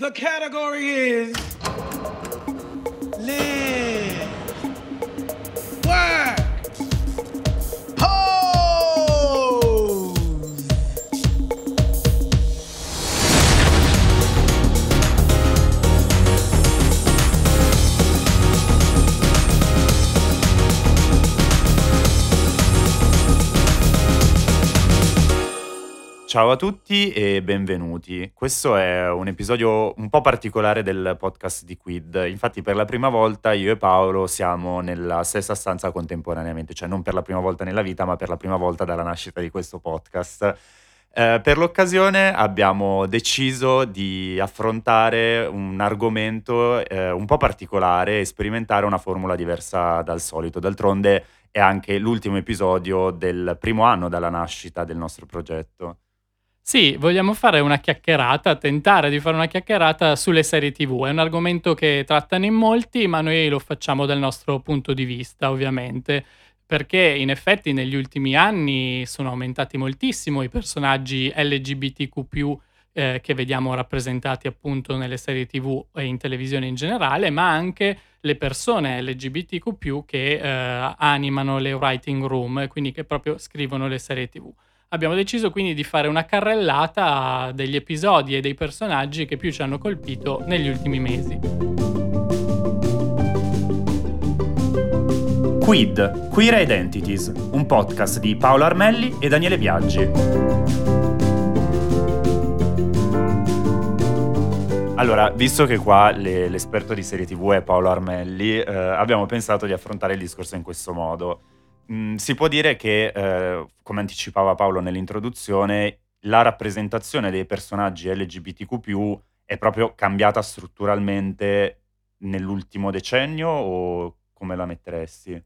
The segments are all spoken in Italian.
The category is live, Ciao a tutti e benvenuti. Questo è un episodio un po' particolare del podcast di Quid. Infatti, per la prima volta io e Paolo siamo nella stessa stanza contemporaneamente, cioè non per la prima volta nella vita, ma per la prima volta dalla nascita di questo podcast. Eh, per l'occasione abbiamo deciso di affrontare un argomento eh, un po' particolare e sperimentare una formula diversa dal solito. D'altronde è anche l'ultimo episodio del primo anno dalla nascita del nostro progetto. Sì, vogliamo fare una chiacchierata, tentare di fare una chiacchierata sulle serie TV. È un argomento che trattano in molti, ma noi lo facciamo dal nostro punto di vista, ovviamente, perché in effetti negli ultimi anni sono aumentati moltissimo i personaggi LGBTQ+, eh, che vediamo rappresentati appunto nelle serie TV e in televisione in generale, ma anche le persone LGBTQ+, che eh, animano le writing room, quindi che proprio scrivono le serie TV. Abbiamo deciso quindi di fare una carrellata degli episodi e dei personaggi che più ci hanno colpito negli ultimi mesi. Quid, Queer Identities, un podcast di Paolo Armelli e Daniele Biaggi. Allora, visto che qua le- l'esperto di serie TV è Paolo Armelli, eh, abbiamo pensato di affrontare il discorso in questo modo. Mm, si può dire che, eh, come anticipava Paolo nell'introduzione, la rappresentazione dei personaggi LGBTQ è proprio cambiata strutturalmente nell'ultimo decennio o come la metteresti?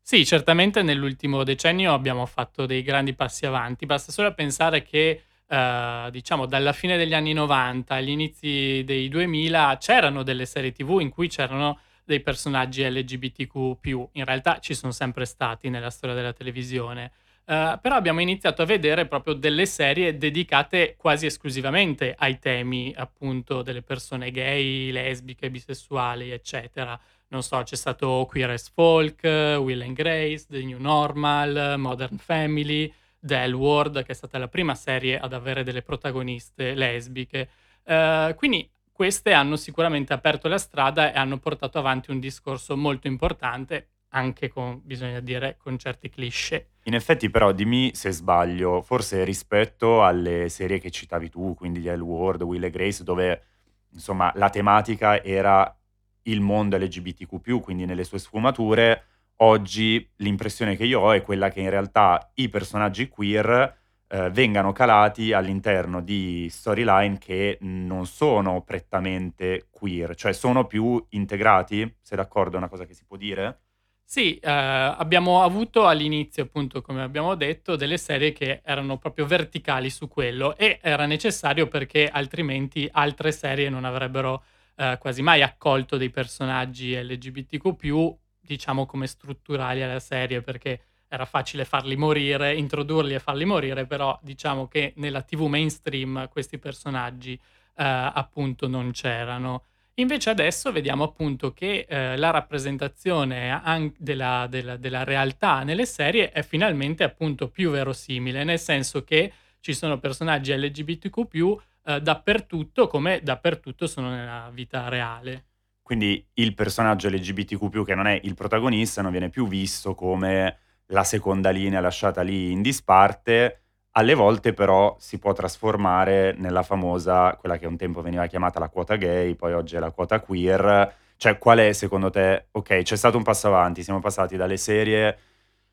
Sì, certamente nell'ultimo decennio abbiamo fatto dei grandi passi avanti. Basta solo pensare che, eh, diciamo, dalla fine degli anni 90 agli inizi dei 2000 c'erano delle serie TV in cui c'erano dei personaggi LGBTQ+. In realtà ci sono sempre stati nella storia della televisione. Eh, però abbiamo iniziato a vedere proprio delle serie dedicate quasi esclusivamente ai temi appunto delle persone gay, lesbiche, bisessuali, eccetera. Non so, c'è stato Queer as Folk, Will and Grace, The New Normal, Modern Family, The L Word, che è stata la prima serie ad avere delle protagoniste lesbiche. Eh, quindi queste hanno sicuramente aperto la strada e hanno portato avanti un discorso molto importante, anche con, bisogna dire, con certi cliché. In effetti, però, dimmi se sbaglio, forse rispetto alle serie che citavi tu, quindi gli L Word, Will e Grace, dove insomma la tematica era il mondo LGBTQ, quindi nelle sue sfumature, oggi l'impressione che io ho è quella che in realtà i personaggi queer eh, vengano calati all'interno di storyline che non sono prettamente queer, cioè sono più integrati, sei d'accordo? È una cosa che si può dire? Sì, eh, abbiamo avuto all'inizio, appunto, come abbiamo detto, delle serie che erano proprio verticali su quello e era necessario perché altrimenti altre serie non avrebbero eh, quasi mai accolto dei personaggi LGBTQ+, diciamo come strutturali alla serie, perché era facile farli morire, introdurli e farli morire, però diciamo che nella TV mainstream questi personaggi eh, appunto non c'erano. Invece adesso vediamo appunto che eh, la rappresentazione della, della- della realtà nelle serie è finalmente appunto più verosimile, nel senso che ci sono personaggi LGBTQ+, eh, dappertutto, come dappertutto sono nella vita reale. Quindi il personaggio LGBTQ, che non è il protagonista, non viene più visto come la seconda linea lasciata lì in disparte. Alle volte però si può trasformare nella famosa, quella che un tempo veniva chiamata la quota gay, poi oggi è la quota queer. Cioè, qual è secondo te? Ok, c'è stato un passo avanti, siamo passati dalle serie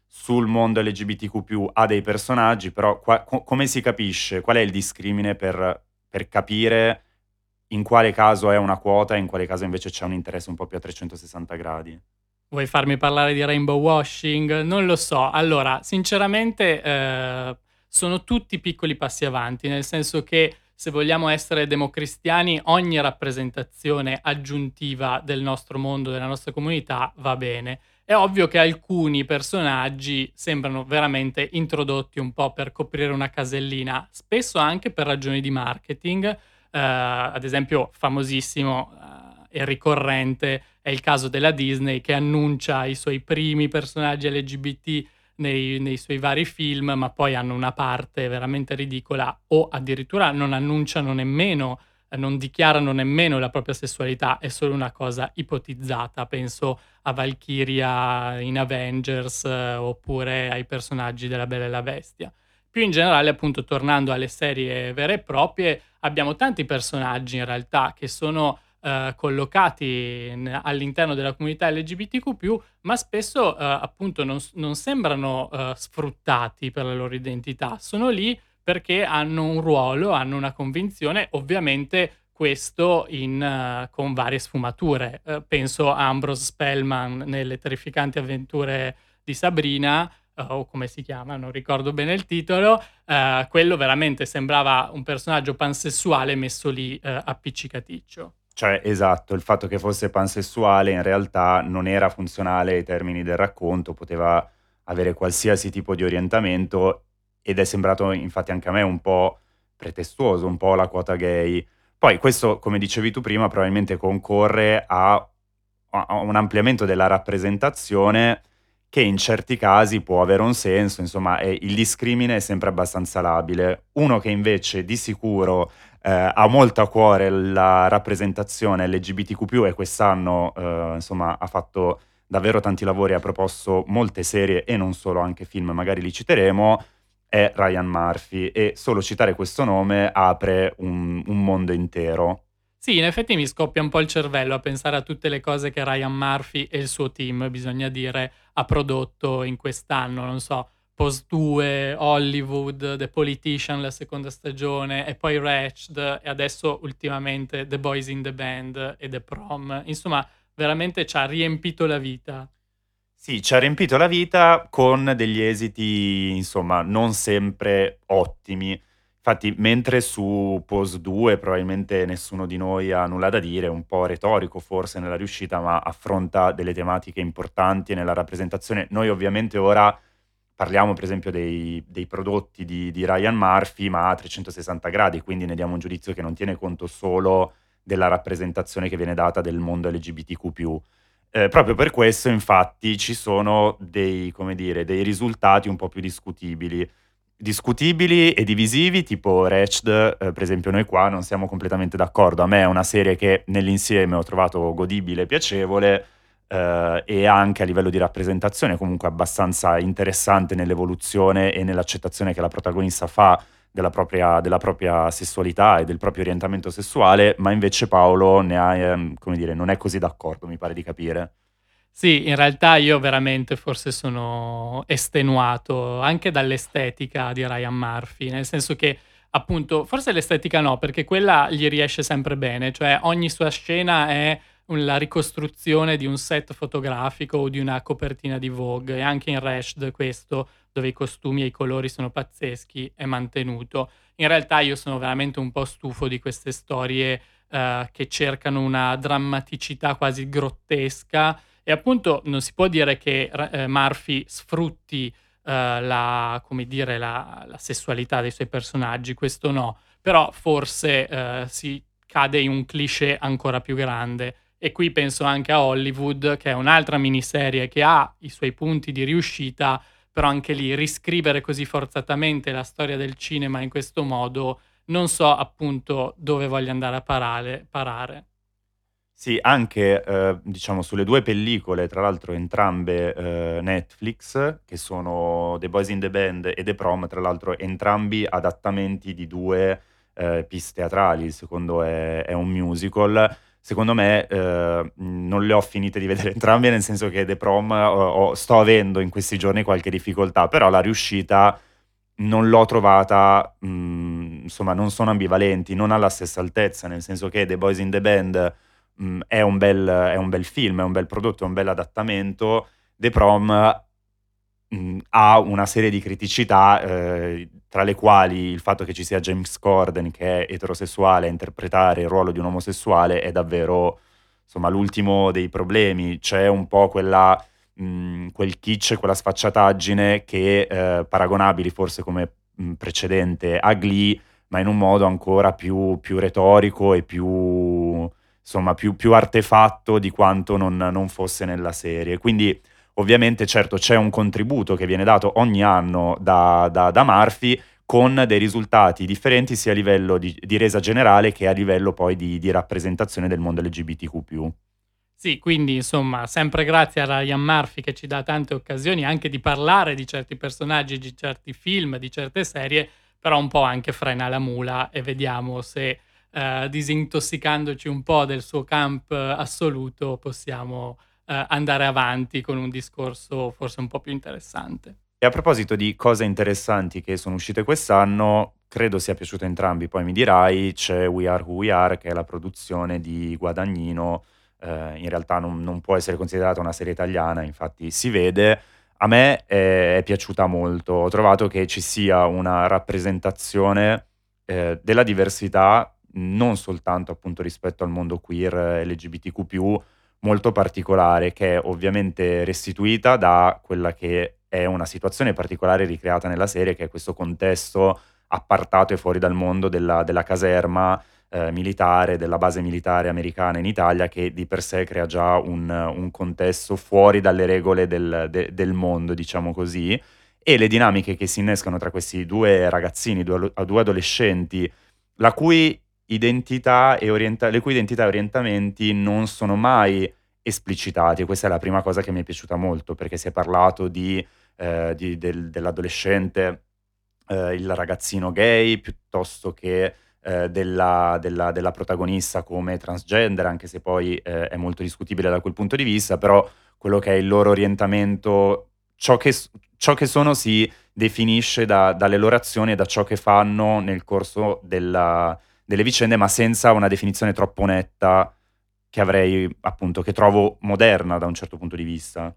sul mondo LGBTQ a dei personaggi, però qua- co- come si capisce? Qual è il discrimine per, per capire in quale caso è una quota e in quale caso invece c'è un interesse un po' più a 360 gradi? Vuoi farmi parlare di rainbow washing? Non lo so. Allora, sinceramente, eh, sono tutti piccoli passi avanti, nel senso che se vogliamo essere democristiani, ogni rappresentazione aggiuntiva del nostro mondo, della nostra comunità, va bene. È ovvio che alcuni personaggi sembrano veramente introdotti un po' per coprire una casellina, spesso anche per ragioni di marketing, eh, ad esempio famosissimo eh, e ricorrente è il caso della Disney che annuncia i suoi primi personaggi LGBT nei, nei, suoi vari film, ma poi hanno una parte veramente ridicola o addirittura non annunciano nemmeno, non dichiarano nemmeno la propria sessualità, è solo una cosa ipotizzata. Penso a Valkyria in Avengers eh, oppure ai personaggi della Bella e la Bestia. Più in generale, appunto, tornando alle serie vere e proprie, abbiamo tanti personaggi in realtà che sono eh, collocati in, all'interno della comunità LGBTQ, ma spesso eh, appunto non, non sembrano eh, sfruttati per la loro identità, sono lì perché hanno un ruolo, hanno una convinzione, ovviamente questo in, uh, con varie sfumature. Uh, penso a Ambrose Spellman nelle terrificanti avventure di Sabrina, uh, o come si chiama, non ricordo bene il titolo, quello veramente sembrava un personaggio pansessuale messo lì appiccicaticcio. Cioè, esatto, il fatto che fosse pansessuale in realtà non era funzionale ai termini del racconto, poteva avere qualsiasi tipo di orientamento ed è sembrato infatti anche a me un po' pretestuoso, un po' la quota gay. Poi questo, come dicevi tu prima, probabilmente concorre a, a un ampliamento della rappresentazione che in certi casi può avere un senso, insomma, il discrimine è sempre abbastanza labile. Uno che invece di sicuro eh, ha molto a cuore la rappresentazione LGBTQ+, e quest'anno eh, insomma ha fatto davvero tanti lavori, ha proposto molte serie e non solo, anche film, magari li citeremo, è Ryan Murphy e solo citare questo nome apre un, un mondo intero. Sì, in effetti mi scoppia un po' il cervello a pensare a tutte le cose che Ryan Murphy e il suo team, bisogna dire, ha prodotto in quest'anno, non so, Post 2, Hollywood, The Politician, la seconda stagione, e poi Ratched, e adesso ultimamente The Boys in the Band e The Prom. Insomma, veramente ci ha riempito la vita. Sì, ci ha riempito la vita con degli esiti, insomma, non sempre ottimi. Infatti, mentre su Pose 2 probabilmente nessuno di noi ha nulla da dire, un po' retorico forse nella riuscita, ma affronta delle tematiche importanti nella rappresentazione. Noi ovviamente ora parliamo per esempio dei, dei prodotti di, di, Ryan Murphy, ma a 360 gradi, quindi ne diamo un giudizio che non tiene conto solo della rappresentazione che viene data del mondo LGBTQ. Eh, proprio per questo, infatti, ci sono dei, dire, dei, risultati un po' più discutibili. Discutibili e divisivi, tipo Ratched, eh, per esempio, noi qua non siamo completamente d'accordo. A me è una serie che nell'insieme ho trovato godibile e piacevole eh, e anche a livello di rappresentazione comunque abbastanza interessante nell'evoluzione e nell'accettazione che la protagonista fa della propria, della propria sessualità e del proprio orientamento sessuale, ma invece Paolo ne ha, ehm, come dire, non è così d'accordo, mi pare di capire. Sì, in realtà io veramente forse sono estenuato anche dall'estetica di Ryan Murphy, nel senso che appunto, forse l'estetica no, perché quella gli riesce sempre bene, cioè ogni sua scena è la ricostruzione di un set fotografico o di una copertina di Vogue. E anche in Rashed questo dove i costumi e i colori sono pazzeschi è mantenuto. In realtà io sono veramente un po' stufo di queste storie uh, che cercano una drammaticità quasi grottesca. E appunto non si può dire che uh, Murphy sfrutti uh, la, dire, la, la, sessualità dei suoi personaggi, questo no, però forse si cade in un cliché ancora più grande e qui penso anche a Hollywood, che è un'altra miniserie che ha i suoi punti di riuscita, però anche lì riscrivere così forzatamente la storia del cinema in questo modo, non so appunto dove voglia andare a parare. parare. Sì, anche eh, diciamo sulle due pellicole, tra l'altro entrambe eh, Netflix, che sono The Boys in the Band e The Prom, tra l'altro entrambi adattamenti di due eh, piste teatrali, il secondo è, è un musical secondo me eh, non le ho finite di vedere entrambe, nel senso che The Prom o, o, sto avendo in questi giorni qualche difficoltà, però la riuscita non l'ho trovata, mh, insomma, non sono ambivalenti, non alla stessa altezza, nel senso che The Boys in the Band mh, è, un bel, è, un bel, film, è un bel prodotto, è un bel adattamento. The Prom mh, ha una serie di criticità, eh, tra le quali il fatto che ci sia James Corden, che è eterosessuale, a interpretare il ruolo di un omosessuale è davvero insomma, l'ultimo dei problemi. C'è un po' quella, mh, quel kitsch, quella sfacciataggine che, eh, paragonabili forse come mh, precedente a Glee, ma in un modo ancora più, più retorico e più, insomma, più, più, artefatto di quanto non, non fosse nella serie. Quindi ovviamente certo c'è un contributo che viene dato ogni anno da, da, da Murphy con dei risultati differenti sia a livello di, di resa generale che a livello poi di, di rappresentazione del mondo LGBTQ. Sì, quindi insomma, sempre grazie a Ryan Murphy che ci dà tante occasioni anche di parlare di certi personaggi, di certi film, di certe serie, però un po' anche frena la mula e vediamo se eh, disintossicandoci un po' del suo camp assoluto possiamo eh, andare avanti con un discorso forse un po' più interessante. E a proposito di cose interessanti che sono uscite quest'anno, credo sia piaciuto a entrambi, poi mi dirai, c'è We Are Who We Are, che è la produzione di Guadagnino, eh, in realtà non, non, può essere considerata una serie italiana, infatti si vede. A me è, è piaciuta molto, ho trovato che ci sia una rappresentazione eh, della diversità, non soltanto appunto rispetto al mondo queer LGBTQ, molto particolare, che è ovviamente restituita da quella che è una situazione particolare ricreata nella serie, che è questo contesto appartato e fuori dal mondo della, della caserma eh, militare, della base militare americana in Italia, che di per sé crea già un, un contesto fuori dalle regole del, de, del, mondo, diciamo così, e le dinamiche che si innescano tra questi due ragazzini, due, due adolescenti, la cui identità e orienta- le cui identità e orientamenti non sono mai esplicitati. Questa è la prima cosa che mi è piaciuta molto perché si è parlato di, eh, di, del, dell'adolescente, eh, il ragazzino gay piuttosto che eh, della, della, della, protagonista come transgender, anche se poi eh, è molto discutibile da quel punto di vista, però quello che è il loro orientamento, ciò che, ciò che sono si definisce da, dalle loro azioni e da ciò che fanno nel corso della, delle vicende, ma senza una definizione troppo netta che avrei appunto, che trovo moderna da un certo punto di vista.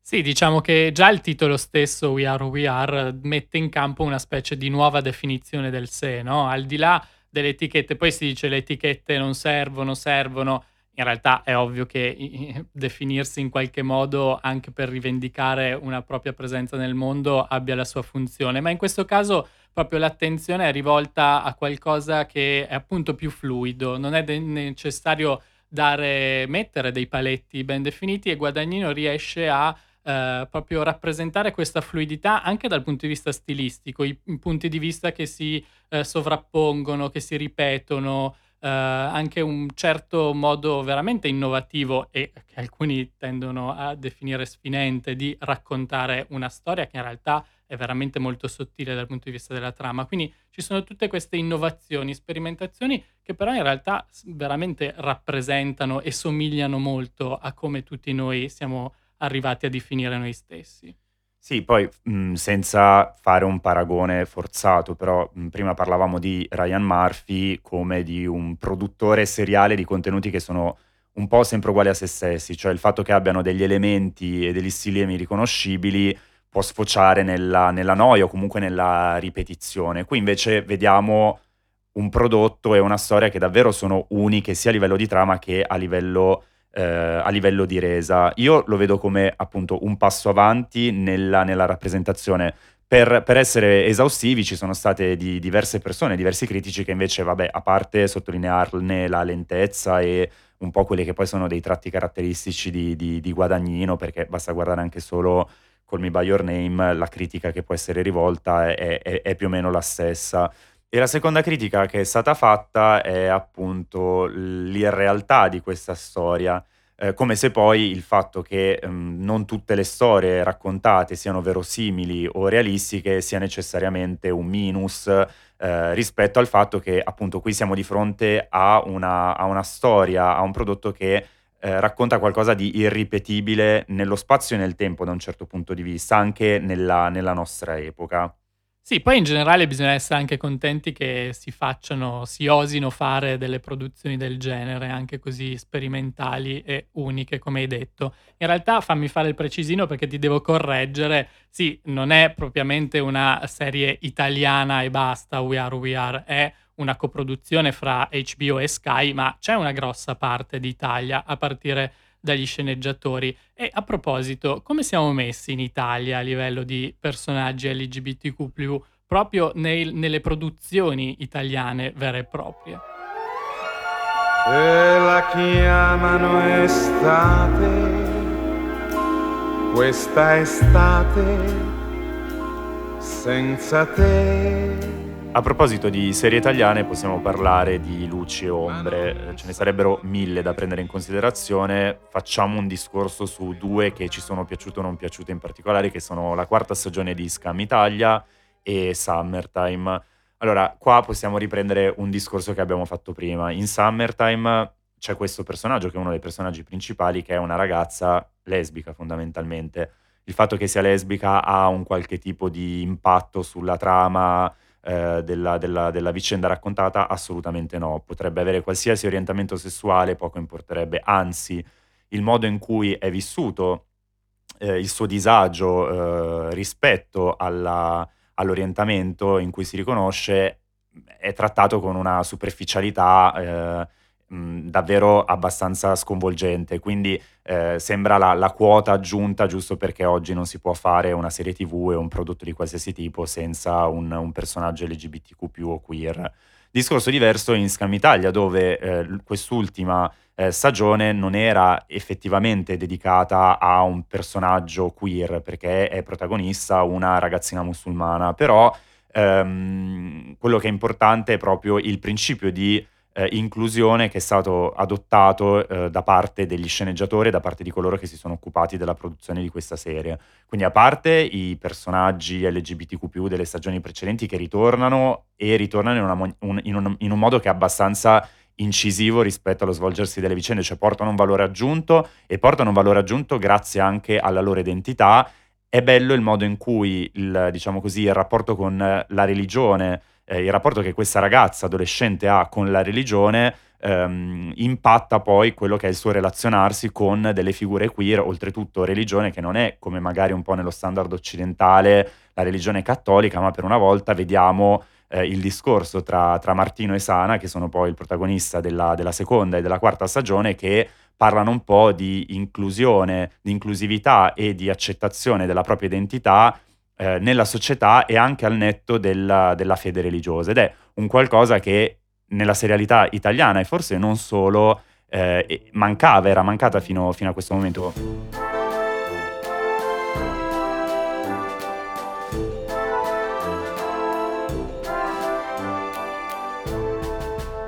Sì, diciamo che già il titolo stesso, We Are We Are, mette in campo una specie di nuova definizione del sé, no? Al di là delle etichette, poi si dice le etichette non servono, servono, in realtà è ovvio che definirsi in qualche modo anche per rivendicare una propria presenza nel mondo abbia la sua funzione, ma in questo caso proprio l'attenzione è rivolta a qualcosa che è appunto più fluido, non è de- necessario dare, mettere dei paletti ben definiti e Guadagnino riesce a eh, proprio rappresentare questa fluidità anche dal punto di vista stilistico, i, i punti di vista che si eh, sovrappongono, che si ripetono, eh, anche un certo modo veramente innovativo e che alcuni tendono a definire sfinente di raccontare una storia che in realtà è veramente molto sottile dal punto di vista della trama. Quindi ci sono tutte queste innovazioni, sperimentazioni che però in realtà veramente rappresentano e somigliano molto a come tutti noi siamo arrivati a definire noi stessi. Sì, poi mh, senza fare un paragone forzato, però mh, prima parlavamo di Ryan Murphy come di un produttore seriale di contenuti che sono un po' sempre uguali a se stessi, cioè il fatto che abbiano degli elementi e degli stilemi riconoscibili può sfociare nella, nella noia o comunque nella ripetizione. Qui invece vediamo un prodotto e una storia che davvero sono uniche sia a livello di trama che a livello eh, a livello di resa. Io lo vedo come appunto un passo avanti nella, nella rappresentazione. Per, per, essere esaustivi ci sono state di diverse persone, diversi critici che invece, vabbè, a parte sottolinearne la lentezza e un po' quelli che poi sono dei tratti caratteristici di, di, di Guadagnino, perché basta guardare anche solo Call Me By Your Name, la critica che può essere rivolta è, è, è più o meno la stessa. E la seconda critica che è stata fatta è appunto l'irrealtà di questa storia, eh, come se poi il fatto che ehm, non tutte le storie raccontate siano verosimili o realistiche sia necessariamente un minus eh, rispetto al fatto che appunto qui siamo di fronte a una, a una storia, a un prodotto che eh, racconta qualcosa di irripetibile nello spazio e nel tempo da un certo punto di vista, anche nella, nella nostra epoca. Sì, poi in generale bisogna essere anche contenti che si facciano, si osino fare delle produzioni del genere, anche così sperimentali e uniche, come hai detto. In realtà fammi fare il precisino perché ti devo correggere. Sì, non è propriamente una serie italiana e basta, We Are We Are, è una coproduzione fra HBO e Sky, ma c'è una grossa parte d'Italia a partire dagli sceneggiatori. E a proposito, come siamo messi in Italia a livello di personaggi LGBTQ proprio nei, nelle produzioni italiane vere e proprie. E la chiamano estate, questa estate senza te. A proposito di serie italiane possiamo parlare di luci e ombre, ce ne sarebbero mille da prendere in considerazione, facciamo un discorso su due che ci sono piaciute o non piaciute in particolare, che sono la quarta stagione di Scam Italia e Summertime. Allora, qua possiamo riprendere un discorso che abbiamo fatto prima. In Summertime c'è questo personaggio che è uno dei personaggi principali, che è una ragazza lesbica fondamentalmente. Il fatto che sia lesbica ha un qualche tipo di impatto sulla trama eh, della, della, della, vicenda raccontata? Assolutamente no. Potrebbe avere qualsiasi orientamento sessuale, poco importerebbe. Anzi, il modo in cui è vissuto, eh, il suo disagio eh, rispetto alla, all'orientamento in cui si riconosce è trattato con una superficialità eh, davvero abbastanza sconvolgente, quindi eh, sembra la, la, quota aggiunta giusto perché oggi non si può fare una serie tv e un prodotto di qualsiasi tipo senza un, un personaggio LGBTQ o queer. Discorso diverso in Scam Italia dove eh, quest'ultima eh, stagione non era effettivamente dedicata a un personaggio queer perché è protagonista una ragazzina musulmana, però ehm, quello che è importante è proprio il principio di eh, inclusione che è stato adottato eh, da parte degli sceneggiatori e da parte di coloro che si sono occupati della produzione di questa serie. Quindi a parte i personaggi LGBTQ delle stagioni precedenti che ritornano e ritornano in, una, un, in, un, in un modo che è abbastanza incisivo rispetto allo svolgersi delle vicende, cioè portano un valore aggiunto e portano un valore aggiunto grazie anche alla loro identità. È bello il modo in cui il, diciamo così, il rapporto con la religione eh, il rapporto che questa ragazza adolescente ha con la religione ehm, impatta poi quello che è il suo relazionarsi con delle figure queer, oltretutto religione che non è come magari un po' nello standard occidentale la religione cattolica, ma per una volta vediamo eh, il discorso tra, tra, Martino e Sana, che sono poi il protagonista della, della seconda e della quarta stagione, che parlano un po' di inclusione, di inclusività e di accettazione della propria identità eh, nella società e anche al netto della, della fede religiosa ed è un qualcosa che nella serialità italiana e forse non solo eh, mancava, era mancata fino, fino a questo momento.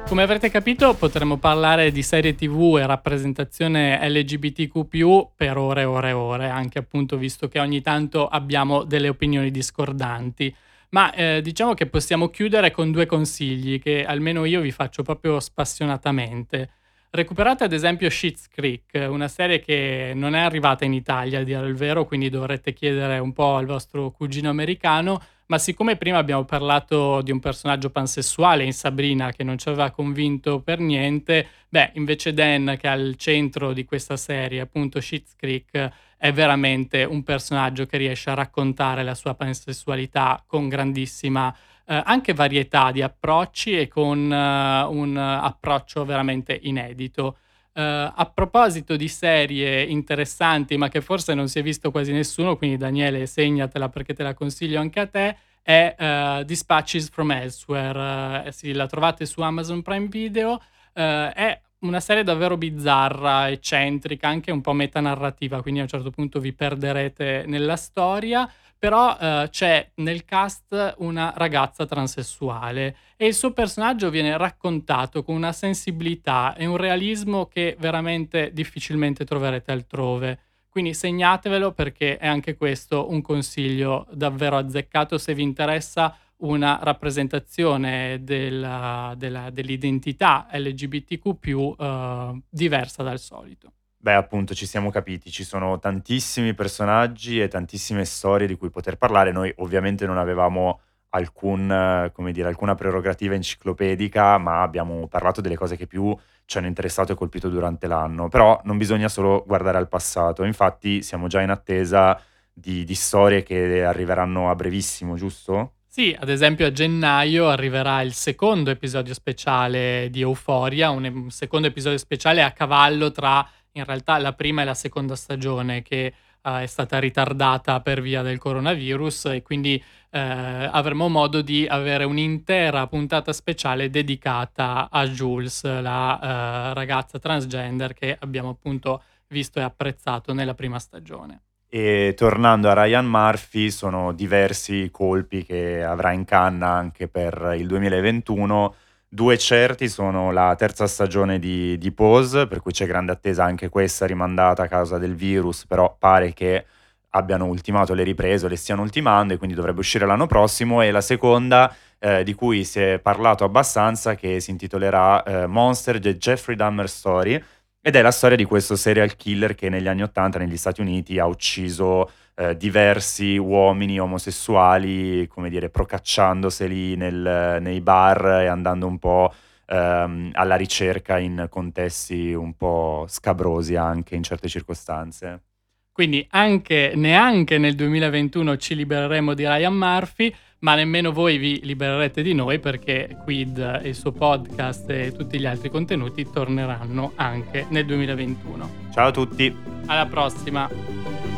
Come avrete capito potremmo parlare di serie tv e rappresentazione LGBTQ per ore e ore e ore, anche appunto visto che ogni tanto abbiamo delle opinioni discordanti. Ma eh, diciamo che possiamo chiudere con due consigli che almeno io vi faccio proprio spassionatamente. Recuperate ad esempio Schitt's Creek, una serie che non è arrivata in Italia a dire il vero, quindi dovrete chiedere un po' al vostro cugino americano, ma siccome prima abbiamo parlato di un personaggio pansessuale in Sabrina che non ci aveva convinto per niente, beh, invece Dan che è al centro di questa serie, appunto Schitt's Creek, è veramente un personaggio che riesce a raccontare la sua pansessualità con grandissima eh, anche varietà di approcci e con uh, un approccio veramente inedito. Uh, a proposito di serie interessanti, ma che forse non si è visto quasi nessuno, quindi Daniele segnatela perché te la consiglio anche a te, è uh, Dispatches from Elsewhere. Uh, sì, la trovate su Amazon Prime Video. è una serie davvero bizzarra, eccentrica, anche un po' metanarrativa, quindi a un certo punto vi perderete nella storia però eh, c'è nel cast una ragazza transessuale e il suo personaggio viene raccontato con una sensibilità e un realismo che veramente difficilmente troverete altrove. Quindi segnatevelo perché è anche questo un consiglio davvero azzeccato se vi interessa una rappresentazione della, della, dell'identità LGBTQ eh, diversa dal solito. Beh, appunto, ci siamo capiti, ci sono tantissimi personaggi e tantissime storie di cui poter parlare. Noi ovviamente non avevamo alcun, come dire, alcuna prerogativa enciclopedica, ma abbiamo parlato delle cose che più ci hanno interessato e colpito durante l'anno. Però non bisogna solo guardare al passato, infatti siamo già in attesa di, di storie che arriveranno a brevissimo, giusto? Sì, ad esempio a gennaio arriverà il secondo episodio speciale di Euphoria, un secondo episodio speciale a cavallo tra in realtà la prima e la seconda stagione che uh, è stata ritardata per via del coronavirus e quindi eh, avremo modo di avere un'intera puntata speciale dedicata a Jules, la eh, ragazza transgender che abbiamo appunto visto e apprezzato nella prima stagione. E tornando a Ryan Murphy, sono diversi i colpi che avrà in canna anche per il 2021. Due certi sono la terza stagione di, di Pose, per cui c'è grande attesa anche questa rimandata a causa del virus, però pare che abbiano ultimato le riprese le stiano ultimando e quindi dovrebbe uscire l'anno prossimo. E la seconda, eh, di cui si è parlato abbastanza, che si intitolerà eh, Monster The Jeffrey Dahmer Story, ed è la storia di questo serial killer che negli anni Ottanta negli Stati Uniti ha ucciso eh, diversi uomini omosessuali, come dire, procacciandoseli nel, nei bar e andando un po' ehm, alla ricerca in contesti un po' scabrosi anche in certe circostanze. Quindi anche, neanche nel 2021 ci libereremo di Ryan Murphy, ma nemmeno voi vi libererete di noi perché Quid e il suo podcast e tutti gli altri contenuti torneranno anche nel 2021. Ciao a tutti! Alla prossima!